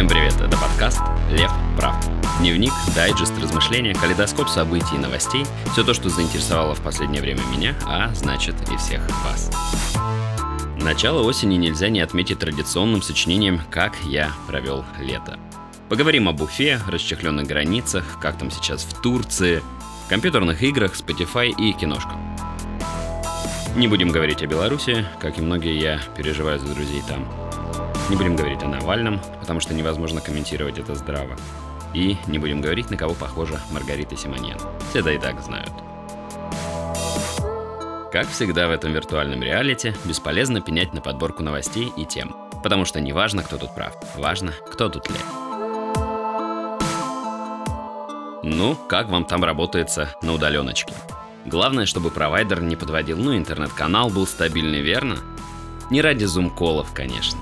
Всем привет, это подкаст «Лев прав». Дневник, дайджест, размышления, калейдоскоп событий и новостей. Все то, что заинтересовало в последнее время меня, а значит и всех вас. Начало осени нельзя не отметить традиционным сочинением «Как я провел лето». Поговорим об Уфе, расчехленных границах, как там сейчас в Турции, компьютерных играх, Spotify и киношках. Не будем говорить о Беларуси, как и многие я переживаю за друзей там. Не будем говорить о Навальном, потому что невозможно комментировать это здраво. И не будем говорить, на кого похожа Маргарита Симоньян. Все это и так знают. Как всегда в этом виртуальном реалити, бесполезно пенять на подборку новостей и тем. Потому что не важно, кто тут прав, важно, кто тут лев. Ну, как вам там работается на удаленочке? Главное, чтобы провайдер не подводил, ну интернет-канал был стабильный, верно? Не ради зум-колов, конечно.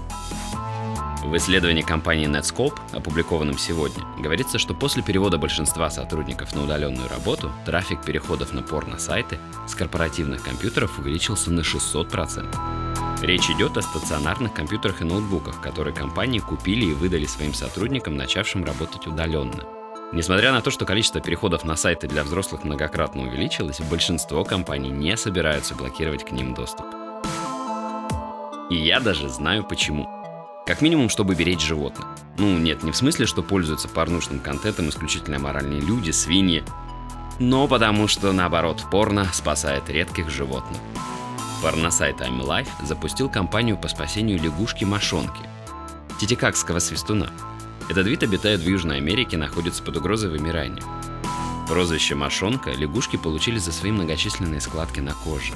В исследовании компании Netscope, опубликованном сегодня, говорится, что после перевода большинства сотрудников на удаленную работу, трафик переходов на порно-сайты с корпоративных компьютеров увеличился на 600%. Речь идет о стационарных компьютерах и ноутбуках, которые компании купили и выдали своим сотрудникам, начавшим работать удаленно – Несмотря на то, что количество переходов на сайты для взрослых многократно увеличилось, большинство компаний не собираются блокировать к ним доступ. И я даже знаю почему. Как минимум, чтобы беречь животных. Ну, нет, не в смысле, что пользуются порнушным контентом исключительно моральные люди, свиньи, но потому что, наоборот, порно спасает редких животных. Порносайт I'm Life запустил кампанию по спасению лягушки-мошонки, титикакского свистуна – этот вид обитает в Южной Америке, находится под угрозой вымирания. Прозвище «мошонка» лягушки получили за свои многочисленные складки на коже.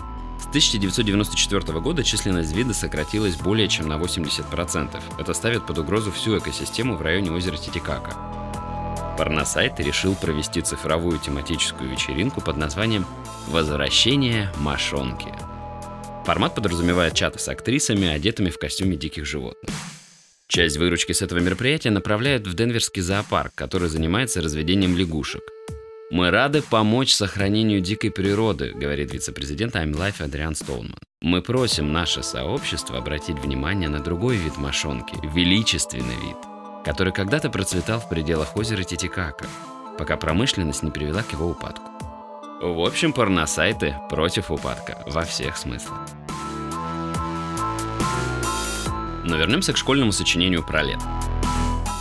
С 1994 года численность вида сократилась более чем на 80%. Это ставит под угрозу всю экосистему в районе озера Титикака. Порносайт решил провести цифровую тематическую вечеринку под названием «Возвращение мошонки». Формат подразумевает чаты с актрисами, одетыми в костюме диких животных. Часть выручки с этого мероприятия направляют в Денверский зоопарк, который занимается разведением лягушек. «Мы рады помочь сохранению дикой природы», говорит вице-президент Life Адриан Столман. «Мы просим наше сообщество обратить внимание на другой вид мошонки, величественный вид, который когда-то процветал в пределах озера Титикака, пока промышленность не привела к его упадку». В общем, порносайты против упадка во всех смыслах. Но вернемся к школьному сочинению про лет.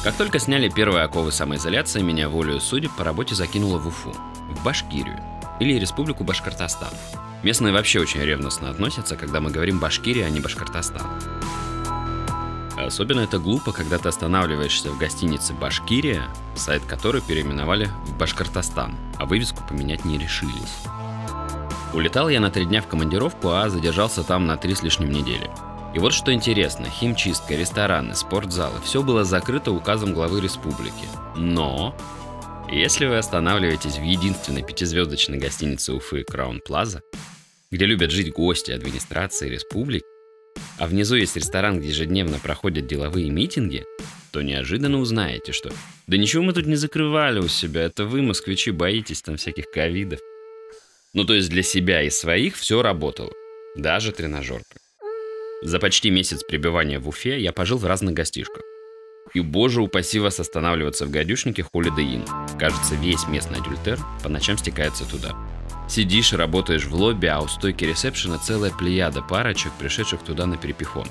Как только сняли первые оковы самоизоляции, меня волею судеб по работе закинуло в Уфу, в Башкирию, или Республику Башкортостан. Местные вообще очень ревностно относятся, когда мы говорим Башкирия, а не Башкортостан. Особенно это глупо, когда ты останавливаешься в гостинице «Башкирия», сайт которой переименовали в «Башкортостан», а вывеску поменять не решились. Улетал я на три дня в командировку, а задержался там на три с лишним недели – и вот что интересно, химчистка, рестораны, спортзалы – все было закрыто указом главы республики. Но если вы останавливаетесь в единственной пятизвездочной гостинице Уфы Краун Плаза, где любят жить гости администрации республики, а внизу есть ресторан, где ежедневно проходят деловые митинги, то неожиданно узнаете, что «Да ничего мы тут не закрывали у себя, это вы, москвичи, боитесь там всяких ковидов». Ну то есть для себя и своих все работало, даже тренажерка. За почти месяц пребывания в Уфе я пожил в разных гостишках. И боже упаси вас останавливаться в гадюшнике Holiday Inn. Кажется, весь местный адюльтер по ночам стекается туда. Сидишь, работаешь в лобби, а у стойки ресепшена целая плеяда парочек, пришедших туда на перепихон.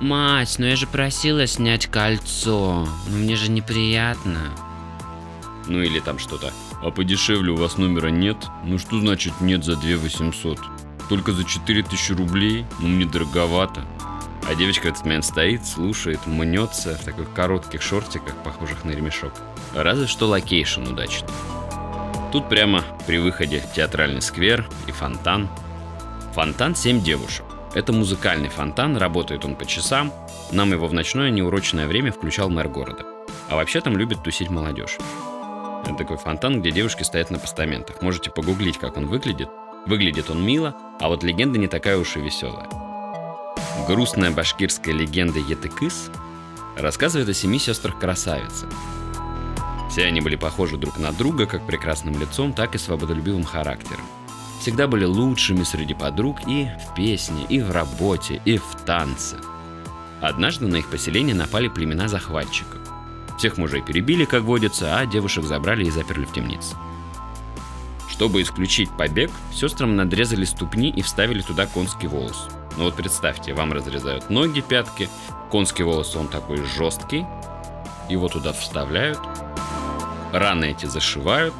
Мать, ну я же просила снять кольцо. Ну мне же неприятно. Ну или там что-то. А подешевле у вас номера нет? Ну что значит нет за 2 800? Только за 4000 рублей? Ну, мне дороговато. А девочка в этот момент стоит, слушает, мнется в таких коротких шортиках, похожих на ремешок. Разве что location удачный. Тут прямо при выходе театральный сквер и фонтан. Фонтан 7 девушек. Это музыкальный фонтан, работает он по часам. Нам его в ночное неурочное время включал мэр города. А вообще там любит тусить молодежь. Это такой фонтан, где девушки стоят на постаментах. Можете погуглить, как он выглядит. Выглядит он мило, а вот легенда не такая уж и веселая. Грустная башкирская легенда Етыкыс рассказывает о семи сестрах-красавицах. Все они были похожи друг на друга как прекрасным лицом, так и свободолюбивым характером. Всегда были лучшими среди подруг и в песне, и в работе, и в танце. Однажды на их поселение напали племена захватчиков. Всех мужей перебили, как водится, а девушек забрали и заперли в темнице. Чтобы исключить побег, сестрам надрезали ступни и вставили туда конский волос. Ну вот представьте, вам разрезают ноги, пятки, конский волос, он такой жесткий, его туда вставляют, раны эти зашивают,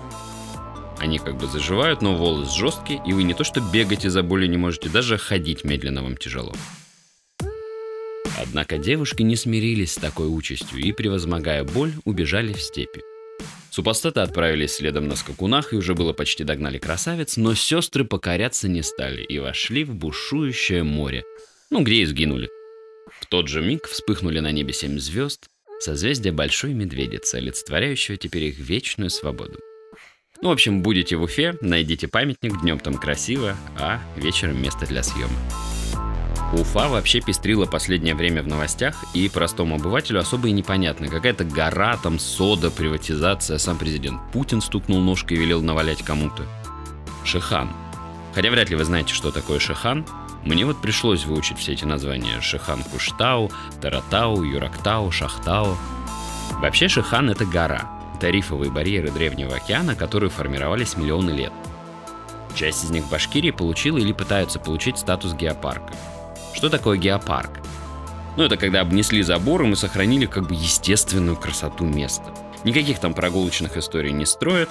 они как бы заживают, но волос жесткий, и вы не то что бегать из-за боли не можете, даже ходить медленно вам тяжело. Однако девушки не смирились с такой участью и, превозмогая боль, убежали в степи. Супостаты отправились следом на скакунах и уже было почти догнали красавец, но сестры покоряться не стали и вошли в бушующее море, ну где и сгинули. В тот же миг вспыхнули на небе семь звезд, созвездие Большой Медведицы, олицетворяющего теперь их вечную свободу. Ну, в общем, будете в Уфе, найдите памятник, днем там красиво, а вечером место для съема. Уфа вообще пестрила последнее время в новостях, и простому обывателю особо и непонятно. Какая-то гора, там сода, приватизация, сам президент Путин стукнул ножкой и велел навалять кому-то. Шихан. Хотя вряд ли вы знаете, что такое Шихан. Мне вот пришлось выучить все эти названия. Шихан Куштау, Таратау, Юрактау, Шахтау. Вообще Шихан это гора. Это рифовые барьеры Древнего океана, которые формировались миллионы лет. Часть из них в Башкирии получила или пытаются получить статус геопарка. Что такое геопарк? Ну, это когда обнесли забором и сохранили как бы естественную красоту места. Никаких там прогулочных историй не строят,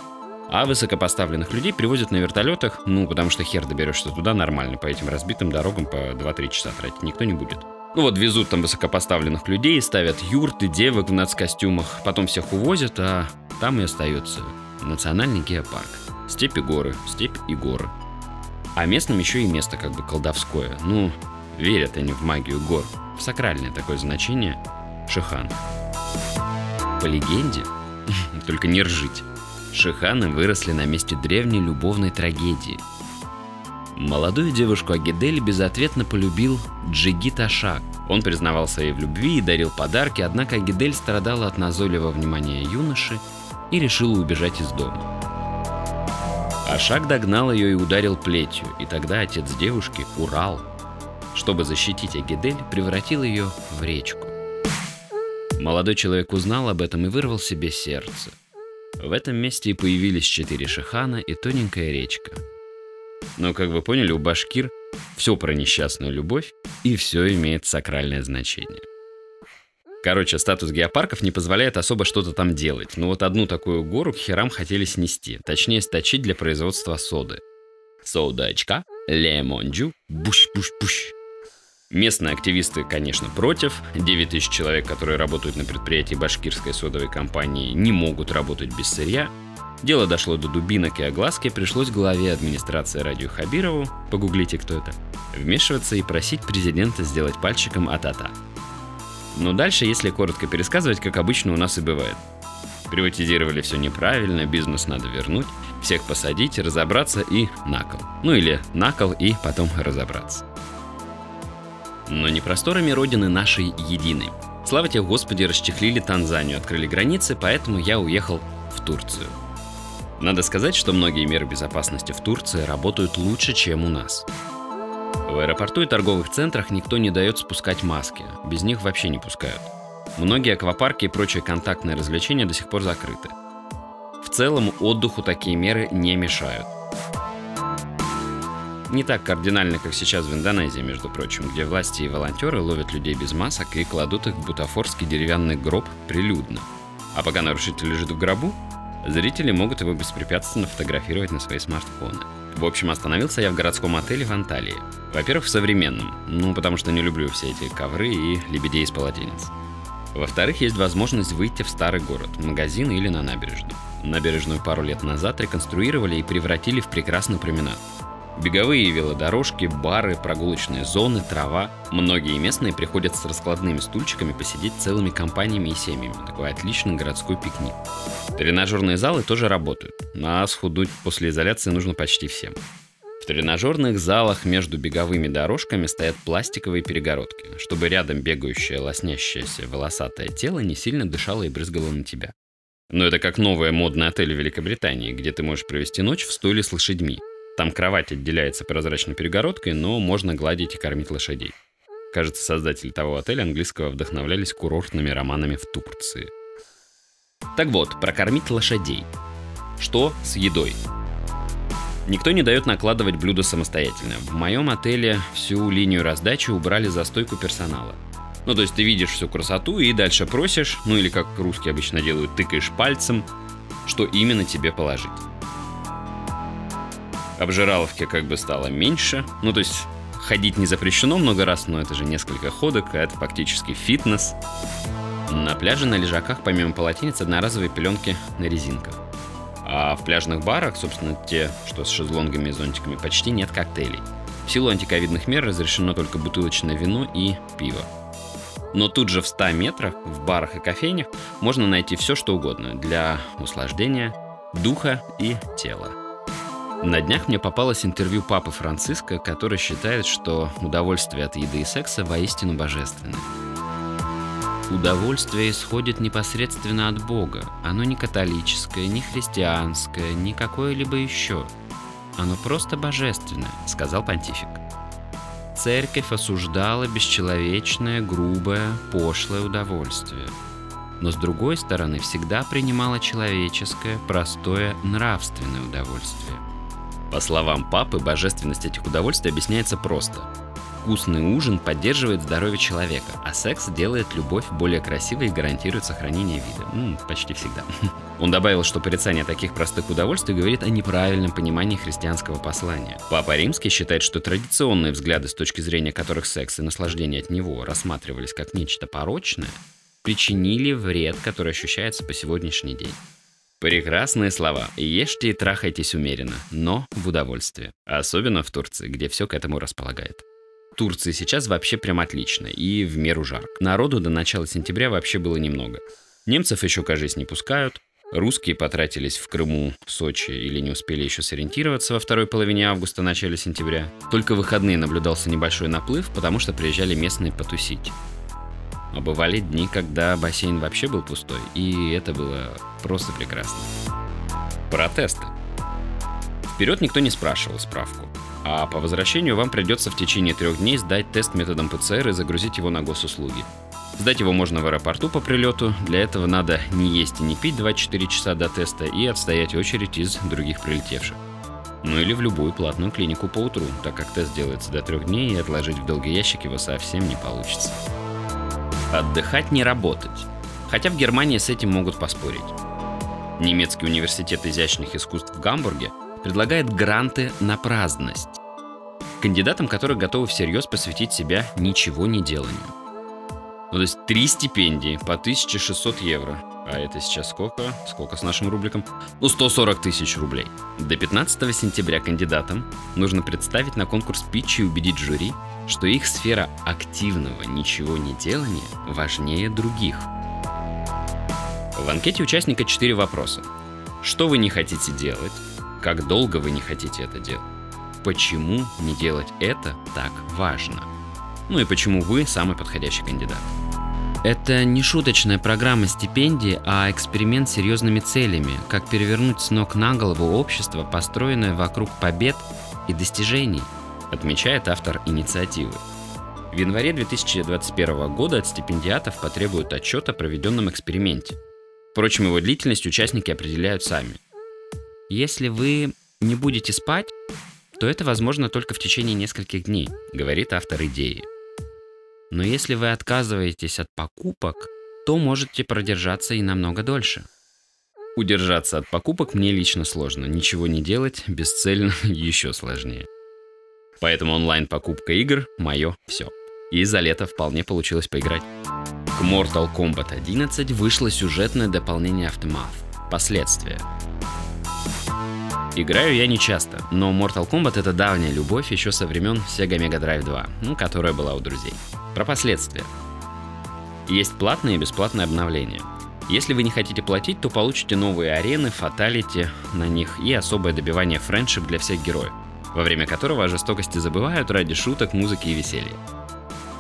а высокопоставленных людей привозят на вертолетах, ну, потому что хер доберешься туда нормально, по этим разбитым дорогам по 2-3 часа тратить никто не будет. Ну вот везут там высокопоставленных людей, ставят юрты, девок в нацкостюмах, потом всех увозят, а там и остается национальный геопарк. Степи горы, степь и горы. А местным еще и место как бы колдовское. Ну, верят они в магию гор, в сакральное такое значение Шихан. По легенде, только не ржить, Шиханы выросли на месте древней любовной трагедии. Молодую девушку Агидель безответно полюбил Джигит Ашак. Он признавался ей в любви и дарил подарки, однако Агидель страдала от назойливого внимания юноши и решила убежать из дома. Ашак догнал ее и ударил плетью, и тогда отец девушки, Урал, чтобы защитить Агидель, превратил ее в речку. Молодой человек узнал об этом и вырвал себе сердце. В этом месте и появились четыре шихана и тоненькая речка. Но, как вы поняли, у башкир все про несчастную любовь и все имеет сакральное значение. Короче, статус геопарков не позволяет особо что-то там делать. Но вот одну такую гору к херам хотели снести, точнее сточить для производства соды. Соудачка, лемонджу, буш-буш-буш. Местные активисты, конечно, против. 9 тысяч человек, которые работают на предприятии башкирской содовой компании, не могут работать без сырья. Дело дошло до дубинок и огласки, пришлось главе администрации Радио Хабирову, погуглите, кто это, вмешиваться и просить президента сделать пальчиком а-та-та. Но дальше, если коротко пересказывать, как обычно у нас и бывает. Приватизировали все неправильно, бизнес надо вернуть, всех посадить, разобраться и накол. Ну или накол и потом разобраться. Но не просторами родины нашей единой. Слава тебе, Господи, расчехлили Танзанию, открыли границы, поэтому я уехал в Турцию. Надо сказать, что многие меры безопасности в Турции работают лучше, чем у нас. В аэропорту и торговых центрах никто не дает спускать маски, без них вообще не пускают. Многие аквапарки и прочие контактные развлечения до сих пор закрыты. В целом отдыху такие меры не мешают. Не так кардинально, как сейчас в Индонезии, между прочим, где власти и волонтеры ловят людей без масок и кладут их в бутафорский деревянный гроб прилюдно. А пока нарушитель лежит в гробу, зрители могут его беспрепятственно фотографировать на свои смартфоны. В общем, остановился я в городском отеле в Анталии. Во-первых, в современном, ну потому что не люблю все эти ковры и лебедей из полотенец. Во-вторых, есть возможность выйти в старый город, магазин или на набережную. Набережную пару лет назад реконструировали и превратили в прекрасный променад. Беговые велодорожки, бары, прогулочные зоны, трава. Многие местные приходят с раскладными стульчиками посидеть целыми компаниями и семьями. Такой отличный городской пикник. Тренажерные залы тоже работают, а схудуть после изоляции нужно почти всем. В тренажерных залах между беговыми дорожками стоят пластиковые перегородки, чтобы рядом бегающее лоснящееся волосатое тело не сильно дышало и брызгало на тебя. Но это как новый модный отель в Великобритании, где ты можешь провести ночь в стойле с лошадьми, там кровать отделяется прозрачной перегородкой, но можно гладить и кормить лошадей. Кажется, создатели того отеля английского вдохновлялись курортными романами в Турции. Так вот, прокормить лошадей. Что с едой? Никто не дает накладывать блюда самостоятельно. В моем отеле всю линию раздачи убрали за стойку персонала. Ну, то есть ты видишь всю красоту и дальше просишь, ну или как русские обычно делают, тыкаешь пальцем, что именно тебе положить. Обжираловки как бы стало меньше, ну то есть ходить не запрещено много раз, но это же несколько ходок, а это фактически фитнес. На пляже на лежаках помимо полотенец одноразовые пеленки на резинках. А в пляжных барах, собственно, те, что с шезлонгами и зонтиками, почти нет коктейлей. В силу антиковидных мер разрешено только бутылочное вино и пиво. Но тут же в 100 метрах в барах и кофейнях можно найти все, что угодно для услаждения духа и тела. На днях мне попалось интервью папы Франциска, который считает, что удовольствие от еды и секса воистину божественное. Удовольствие исходит непосредственно от Бога. Оно не католическое, не христианское, не какое-либо еще. Оно просто божественное, сказал понтифик. Церковь осуждала бесчеловечное, грубое, пошлое удовольствие. Но с другой стороны всегда принимала человеческое, простое, нравственное удовольствие. По словам папы, божественность этих удовольствий объясняется просто – Вкусный ужин поддерживает здоровье человека, а секс делает любовь более красивой и гарантирует сохранение вида. М, почти всегда. Он добавил, что порицание таких простых удовольствий говорит о неправильном понимании христианского послания. Папа Римский считает, что традиционные взгляды, с точки зрения которых секс и наслаждение от него рассматривались как нечто порочное, причинили вред, который ощущается по сегодняшний день. Прекрасные слова. Ешьте и трахайтесь умеренно, но в удовольствие. Особенно в Турции, где все к этому располагает. Турции сейчас вообще прям отлично и в меру жарко. Народу до начала сентября вообще было немного. Немцев еще, кажется, не пускают. Русские потратились в Крыму, Сочи или не успели еще сориентироваться во второй половине августа, начале сентября. Только в выходные наблюдался небольшой наплыв, потому что приезжали местные потусить. А бывали дни, когда бассейн вообще был пустой, и это было просто прекрасно. Протесты. Вперед никто не спрашивал справку. А по возвращению вам придется в течение трех дней сдать тест методом ПЦР и загрузить его на госуслуги. Сдать его можно в аэропорту по прилету. Для этого надо не есть и не пить 24 часа до теста и отстоять очередь из других прилетевших. Ну или в любую платную клинику по утру, так как тест делается до трех дней и отложить в долгий ящик его совсем не получится. Отдыхать не работать. Хотя в Германии с этим могут поспорить. Немецкий университет изящных искусств в Гамбурге предлагает гранты на праздность. Кандидатам, которые готовы всерьез посвятить себя ничего не деланию. Ну, то есть три стипендии по 1600 евро. А это сейчас сколько? Сколько с нашим рубликом? Ну, 140 тысяч рублей. До 15 сентября кандидатам нужно представить на конкурс питчи и убедить жюри, что их сфера активного ничего не делания важнее других. В анкете участника 4 вопроса. Что вы не хотите делать? Как долго вы не хотите это делать? Почему не делать это так важно? Ну и почему вы самый подходящий кандидат? Это не шуточная программа стипендий, а эксперимент с серьезными целями, как перевернуть с ног на голову общество, построенное вокруг побед и достижений, отмечает автор инициативы. В январе 2021 года от стипендиатов потребуют отчет о проведенном эксперименте. Впрочем, его длительность участники определяют сами. Если вы не будете спать, то это возможно только в течение нескольких дней, говорит автор идеи. Но если вы отказываетесь от покупок, то можете продержаться и намного дольше. Удержаться от покупок мне лично сложно, ничего не делать бесцельно еще сложнее. Поэтому онлайн-покупка игр – мое все. И за лето вполне получилось поиграть. К Mortal Kombat 11 вышло сюжетное дополнение Aftermath – Последствия – Играю я не часто, но Mortal Kombat это давняя любовь еще со времен Sega Mega Drive 2, ну, которая была у друзей. Про последствия. Есть платные и бесплатные обновления. Если вы не хотите платить, то получите новые арены, фаталити на них и особое добивание френдшип для всех героев, во время которого о жестокости забывают ради шуток, музыки и веселья.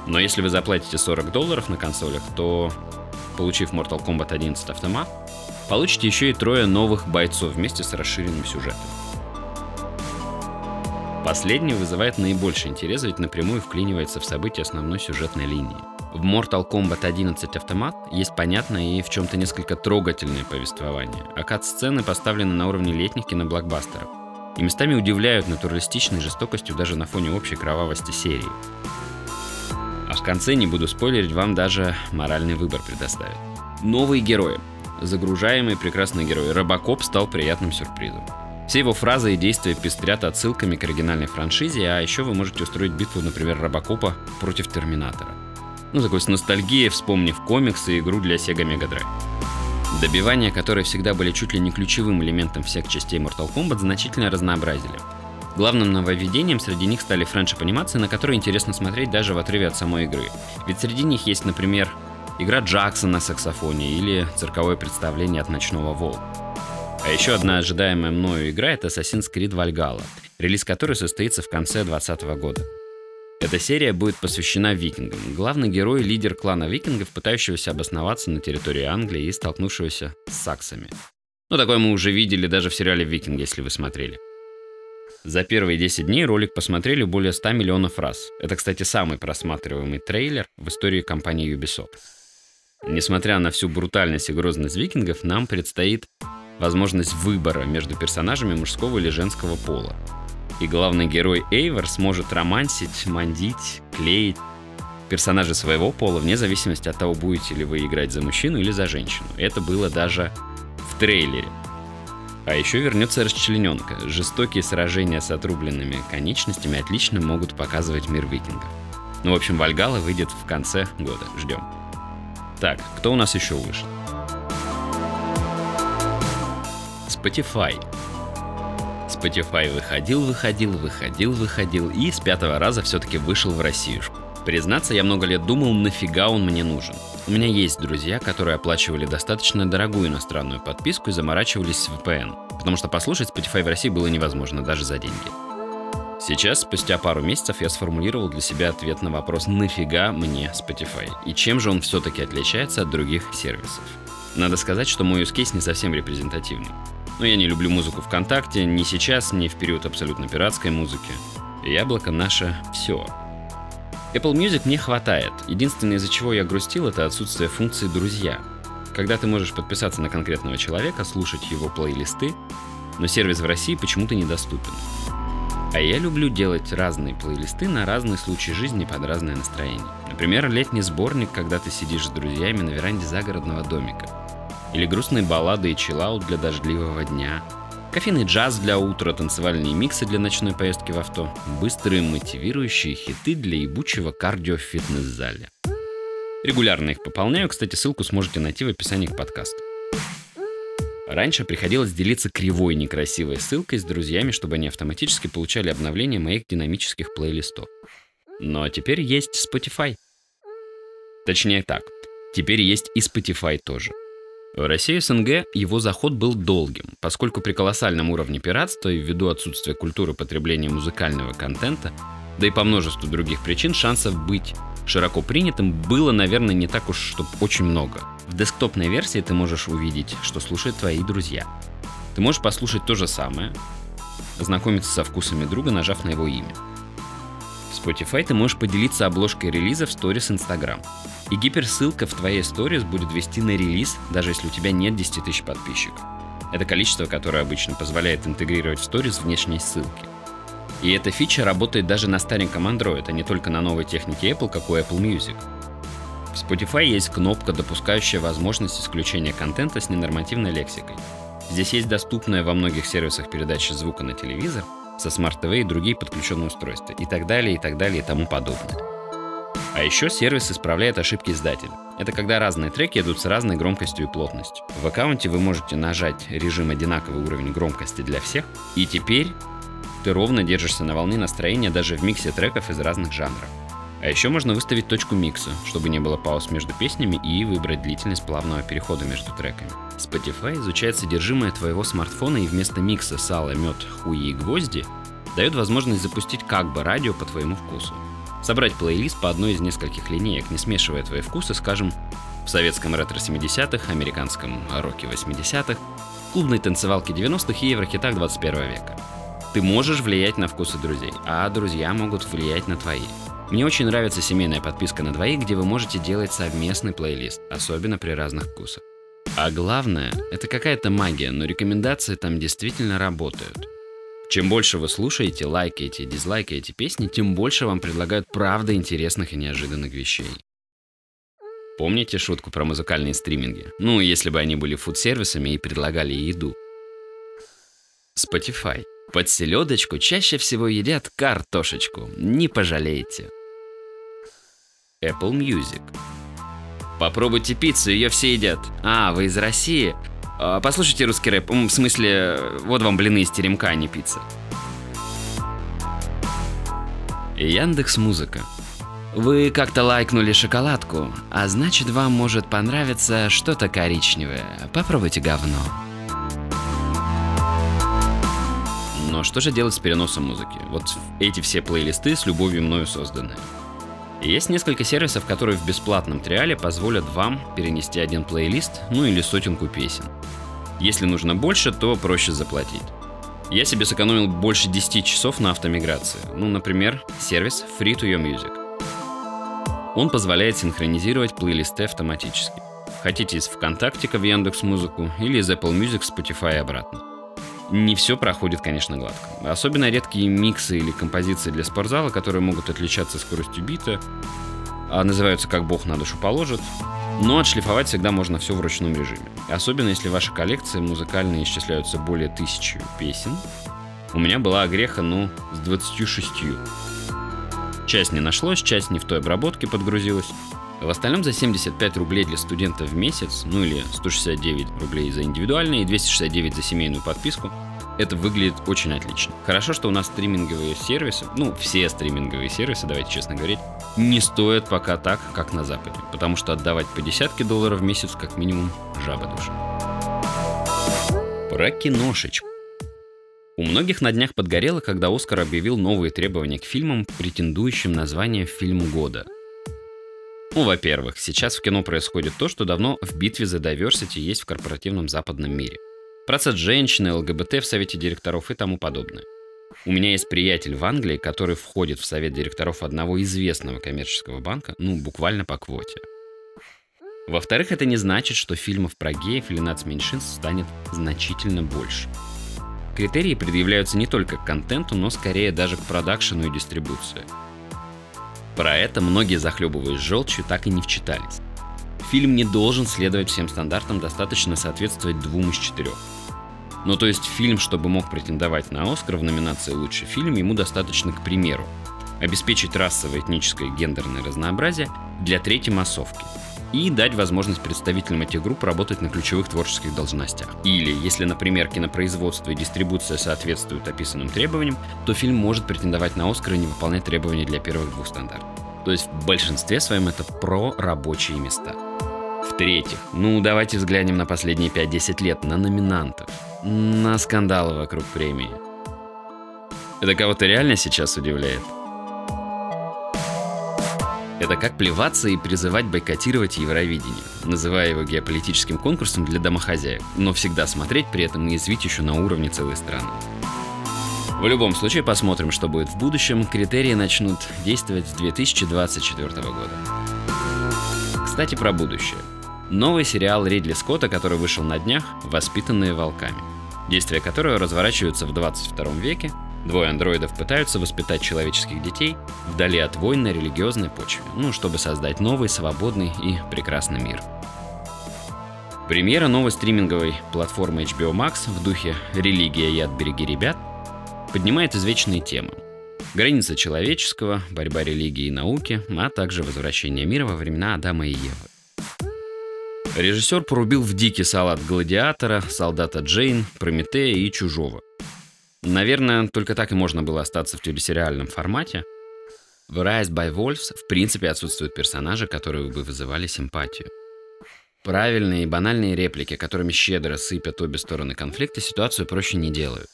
Но если вы заплатите 40 долларов на консолях, то, получив Mortal Kombat 11 автомат, Получите еще и трое новых бойцов вместе с расширенным сюжетом. Последний вызывает наибольший интерес, ведь напрямую вклинивается в события основной сюжетной линии. В Mortal Kombat 11 Автомат есть понятное и в чем-то несколько трогательное повествование, а кат-сцены поставлены на уровне летних киноблокбастеров и местами удивляют натуралистичной жестокостью даже на фоне общей кровавости серии. А в конце, не буду спойлерить, вам даже моральный выбор предоставят. Новые герои. Загружаемый прекрасный герой Робокоп стал приятным сюрпризом. Все его фразы и действия пестрят отсылками к оригинальной франшизе, а еще вы можете устроить битву, например, Робокопа против Терминатора. Ну, такой с ностальгией, вспомнив комиксы и игру для Sega Mega Drive. Добивания, которые всегда были чуть ли не ключевым элементом всех частей Mortal Kombat, значительно разнообразили. Главным нововведением среди них стали френчип-анимации, на которые интересно смотреть даже в отрыве от самой игры. Ведь среди них есть, например, игра Джаксона на саксофоне или цирковое представление от Ночного Волка. А еще одна ожидаемая мною игра — это Assassin's Creed Valhalla, релиз которой состоится в конце 2020 года. Эта серия будет посвящена викингам. Главный герой — лидер клана викингов, пытающегося обосноваться на территории Англии и столкнувшегося с саксами. Ну, такое мы уже видели даже в сериале «Викинг», если вы смотрели. За первые 10 дней ролик посмотрели более 100 миллионов раз. Это, кстати, самый просматриваемый трейлер в истории компании Ubisoft. Несмотря на всю брутальность и грозность викингов, нам предстоит возможность выбора между персонажами мужского или женского пола. И главный герой Эйвор сможет романсить, мандить, клеить персонажи своего пола вне зависимости от того, будете ли вы играть за мужчину или за женщину. Это было даже в трейлере. А еще вернется расчлененка. Жестокие сражения с отрубленными конечностями отлично могут показывать мир викингов. Ну, в общем, Вальгала выйдет в конце года. Ждем. Так, кто у нас еще вышел? Spotify. Spotify выходил, выходил, выходил, выходил и с пятого раза все-таки вышел в Россиюшку. Признаться, я много лет думал, нафига он мне нужен. У меня есть друзья, которые оплачивали достаточно дорогую иностранную подписку и заморачивались с VPN, потому что послушать Spotify в России было невозможно даже за деньги. Сейчас, спустя пару месяцев, я сформулировал для себя ответ на вопрос «Нафига мне Spotify?» и чем же он все-таки отличается от других сервисов. Надо сказать, что мой use не совсем репрезентативный. Но я не люблю музыку ВКонтакте ни сейчас, ни в период абсолютно пиратской музыки. Яблоко наше все. Apple Music мне хватает. Единственное, из-за чего я грустил, это отсутствие функции «Друзья». Когда ты можешь подписаться на конкретного человека, слушать его плейлисты, но сервис в России почему-то недоступен. А я люблю делать разные плейлисты на разные случаи жизни под разное настроение. Например, летний сборник, когда ты сидишь с друзьями на веранде загородного домика – или грустные баллады и чиллаут для дождливого дня. Кофейный джаз для утра, танцевальные миксы для ночной поездки в авто. Быстрые мотивирующие хиты для ебучего кардио в фитнес-зале. Регулярно их пополняю, кстати, ссылку сможете найти в описании к подкасту. Раньше приходилось делиться кривой некрасивой ссылкой с друзьями, чтобы они автоматически получали обновления моих динамических плейлистов. Но теперь есть Spotify. Точнее так, теперь есть и Spotify тоже. В России СНГ его заход был долгим, поскольку при колоссальном уровне пиратства и ввиду отсутствия культуры потребления музыкального контента, да и по множеству других причин шансов быть широко принятым было, наверное, не так уж, чтобы очень много. В десктопной версии ты можешь увидеть, что слушают твои друзья. Ты можешь послушать то же самое, ознакомиться со вкусами друга, нажав на его имя. В Spotify ты можешь поделиться обложкой релиза в сторис Instagram. И гиперссылка в твоей сторис будет вести на релиз, даже если у тебя нет 10 тысяч подписчиков. Это количество, которое обычно позволяет интегрировать в сторис внешние ссылки. И эта фича работает даже на стареньком Android, а не только на новой технике Apple, как у Apple Music. В Spotify есть кнопка, допускающая возможность исключения контента с ненормативной лексикой. Здесь есть доступная во многих сервисах передача звука на телевизор, со Smart TV и другие подключенные устройства, и так далее, и так далее, и тому подобное. А еще сервис исправляет ошибки издателя. Это когда разные треки идут с разной громкостью и плотностью. В аккаунте вы можете нажать режим одинаковый уровень громкости для всех, и теперь ты ровно держишься на волне настроения даже в миксе треков из разных жанров. А еще можно выставить точку микса, чтобы не было пауз между песнями и выбрать длительность плавного перехода между треками. Spotify изучает содержимое твоего смартфона и вместо микса сало, мед, хуи и гвозди дает возможность запустить как бы радио по твоему вкусу. Собрать плейлист по одной из нескольких линеек, не смешивая твои вкусы, скажем, в советском ретро 70-х, американском роке 80-х, клубной танцевалке 90-х и еврохитах 21 века. Ты можешь влиять на вкусы друзей, а друзья могут влиять на твои. Мне очень нравится семейная подписка на двоих, где вы можете делать совместный плейлист, особенно при разных вкусах. А главное, это какая-то магия, но рекомендации там действительно работают. Чем больше вы слушаете, лайкаете и дизлайкаете песни, тем больше вам предлагают правда интересных и неожиданных вещей. Помните шутку про музыкальные стриминги? Ну, если бы они были фуд-сервисами и предлагали еду. Spotify. Под селедочку чаще всего едят картошечку. Не пожалеете. Apple Music. Попробуйте пиццу, ее все едят. А, вы из России? А, послушайте русский рэп. В смысле, вот вам блины из теремка, а не пицца. Яндекс Музыка. Вы как-то лайкнули шоколадку, а значит вам может понравиться что-то коричневое. Попробуйте говно. Но что же делать с переносом музыки? Вот эти все плейлисты с любовью мною созданы. И есть несколько сервисов, которые в бесплатном триале позволят вам перенести один плейлист, ну или сотенку песен. Если нужно больше, то проще заплатить. Я себе сэкономил больше 10 часов на автомиграции. Ну, например, сервис Free to Your Music. Он позволяет синхронизировать плейлисты автоматически. Хотите из ВКонтактика в Яндекс или из Apple Music в Spotify обратно. Не все проходит, конечно, гладко. Особенно редкие миксы или композиции для спортзала, которые могут отличаться скоростью бита, а называются «Как Бог на душу положит», но отшлифовать всегда можно все в ручном режиме. Особенно если ваши коллекции музыкальные исчисляются более тысячи песен. У меня была огреха, ну, с 26. Часть не нашлось, часть не в той обработке подгрузилась. В остальном за 75 рублей для студента в месяц, ну или 169 рублей за индивидуальные и 269 за семейную подписку, это выглядит очень отлично. Хорошо, что у нас стриминговые сервисы, ну, все стриминговые сервисы, давайте честно говорить, не стоят пока так, как на Западе. Потому что отдавать по десятке долларов в месяц, как минимум, жаба душа. Про киношечку. У многих на днях подгорело, когда Оскар объявил новые требования к фильмам, претендующим на звание «Фильм года». Ну, во-первых, сейчас в кино происходит то, что давно в битве за diversity есть в корпоративном западном мире. Процесс женщины, ЛГБТ в совете директоров и тому подобное. У меня есть приятель в Англии, который входит в совет директоров одного известного коммерческого банка, ну, буквально по квоте. Во-вторых, это не значит, что фильмов про геев или нацменьшинств станет значительно больше. Критерии предъявляются не только к контенту, но скорее даже к продакшену и дистрибуции. Про это многие, захлебываясь желчью, так и не вчитались. Фильм не должен следовать всем стандартам, достаточно соответствовать двум из четырех. Ну то есть фильм, чтобы мог претендовать на Оскар в номинации «Лучший фильм», ему достаточно, к примеру, обеспечить расовое, этническое и гендерное разнообразие для третьей массовки – и дать возможность представителям этих групп работать на ключевых творческих должностях. Или, если, например, кинопроизводство и дистрибуция соответствуют описанным требованиям, то фильм может претендовать на Оскар и не выполнять требования для первых двух стандартов. То есть в большинстве своем это про рабочие места. В-третьих, ну давайте взглянем на последние 5-10 лет, на номинантов, на скандалы вокруг премии. Это кого-то реально сейчас удивляет? Это как плеваться и призывать бойкотировать Евровидение, называя его геополитическим конкурсом для домохозяек, но всегда смотреть при этом и извить еще на уровне целой страны. В любом случае посмотрим, что будет в будущем. Критерии начнут действовать с 2024 года. Кстати, про будущее. Новый сериал Ридли Скотта, который вышел на днях, «Воспитанные волками», действия которого разворачиваются в 22 веке Двое андроидов пытаются воспитать человеческих детей вдали от войн на религиозной почве, ну, чтобы создать новый, свободный и прекрасный мир. Премьера новой стриминговой платформы HBO Max в духе «Религия и отбереги ребят» поднимает извечные темы. Граница человеческого, борьба религии и науки, а также возвращение мира во времена Адама и Евы. Режиссер порубил в дикий салат Гладиатора, Солдата Джейн, Прометея и Чужого – Наверное, только так и можно было остаться в телесериальном формате. В Rise by Wolves в принципе отсутствуют персонажи, которые бы вызывали симпатию. Правильные и банальные реплики, которыми щедро сыпят обе стороны конфликта, ситуацию проще не делают.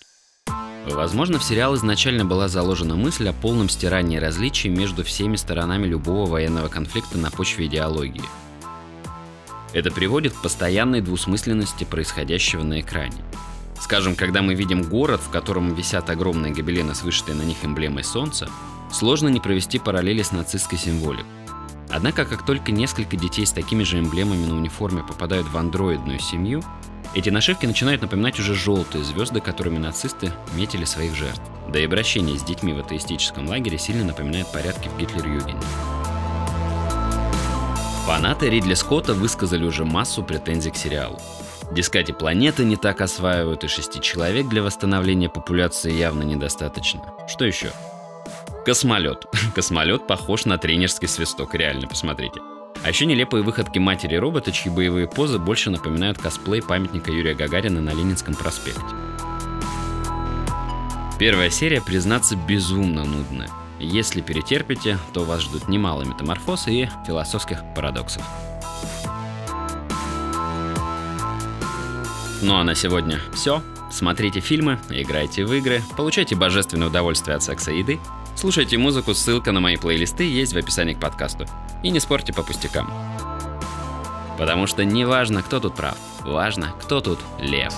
Возможно, в сериал изначально была заложена мысль о полном стирании различий между всеми сторонами любого военного конфликта на почве идеологии. Это приводит к постоянной двусмысленности происходящего на экране. Скажем, когда мы видим город, в котором висят огромные гобелены с вышитой на них эмблемой солнца, сложно не провести параллели с нацистской символикой. Однако, как только несколько детей с такими же эмблемами на униформе попадают в андроидную семью, эти нашивки начинают напоминать уже желтые звезды, которыми нацисты метили своих жертв. Да и обращение с детьми в атеистическом лагере сильно напоминает порядки в Гитлер-Югене. Фанаты Ридли Скотта высказали уже массу претензий к сериалу. Дескать, и планеты не так осваивают, и шести человек для восстановления популяции явно недостаточно. Что еще? Космолет. Космолет похож на тренерский свисток, реально, посмотрите. А еще нелепые выходки матери робота, чьи боевые позы больше напоминают косплей памятника Юрия Гагарина на Ленинском проспекте. Первая серия, признаться, безумно нудная. Если перетерпите, то вас ждут немало метаморфоз и философских парадоксов. Ну а на сегодня все. Смотрите фильмы, играйте в игры, получайте божественное удовольствие от секса и еды, слушайте музыку, ссылка на мои плейлисты есть в описании к подкасту. И не спорьте по пустякам. Потому что не важно, кто тут прав, важно, кто тут лев.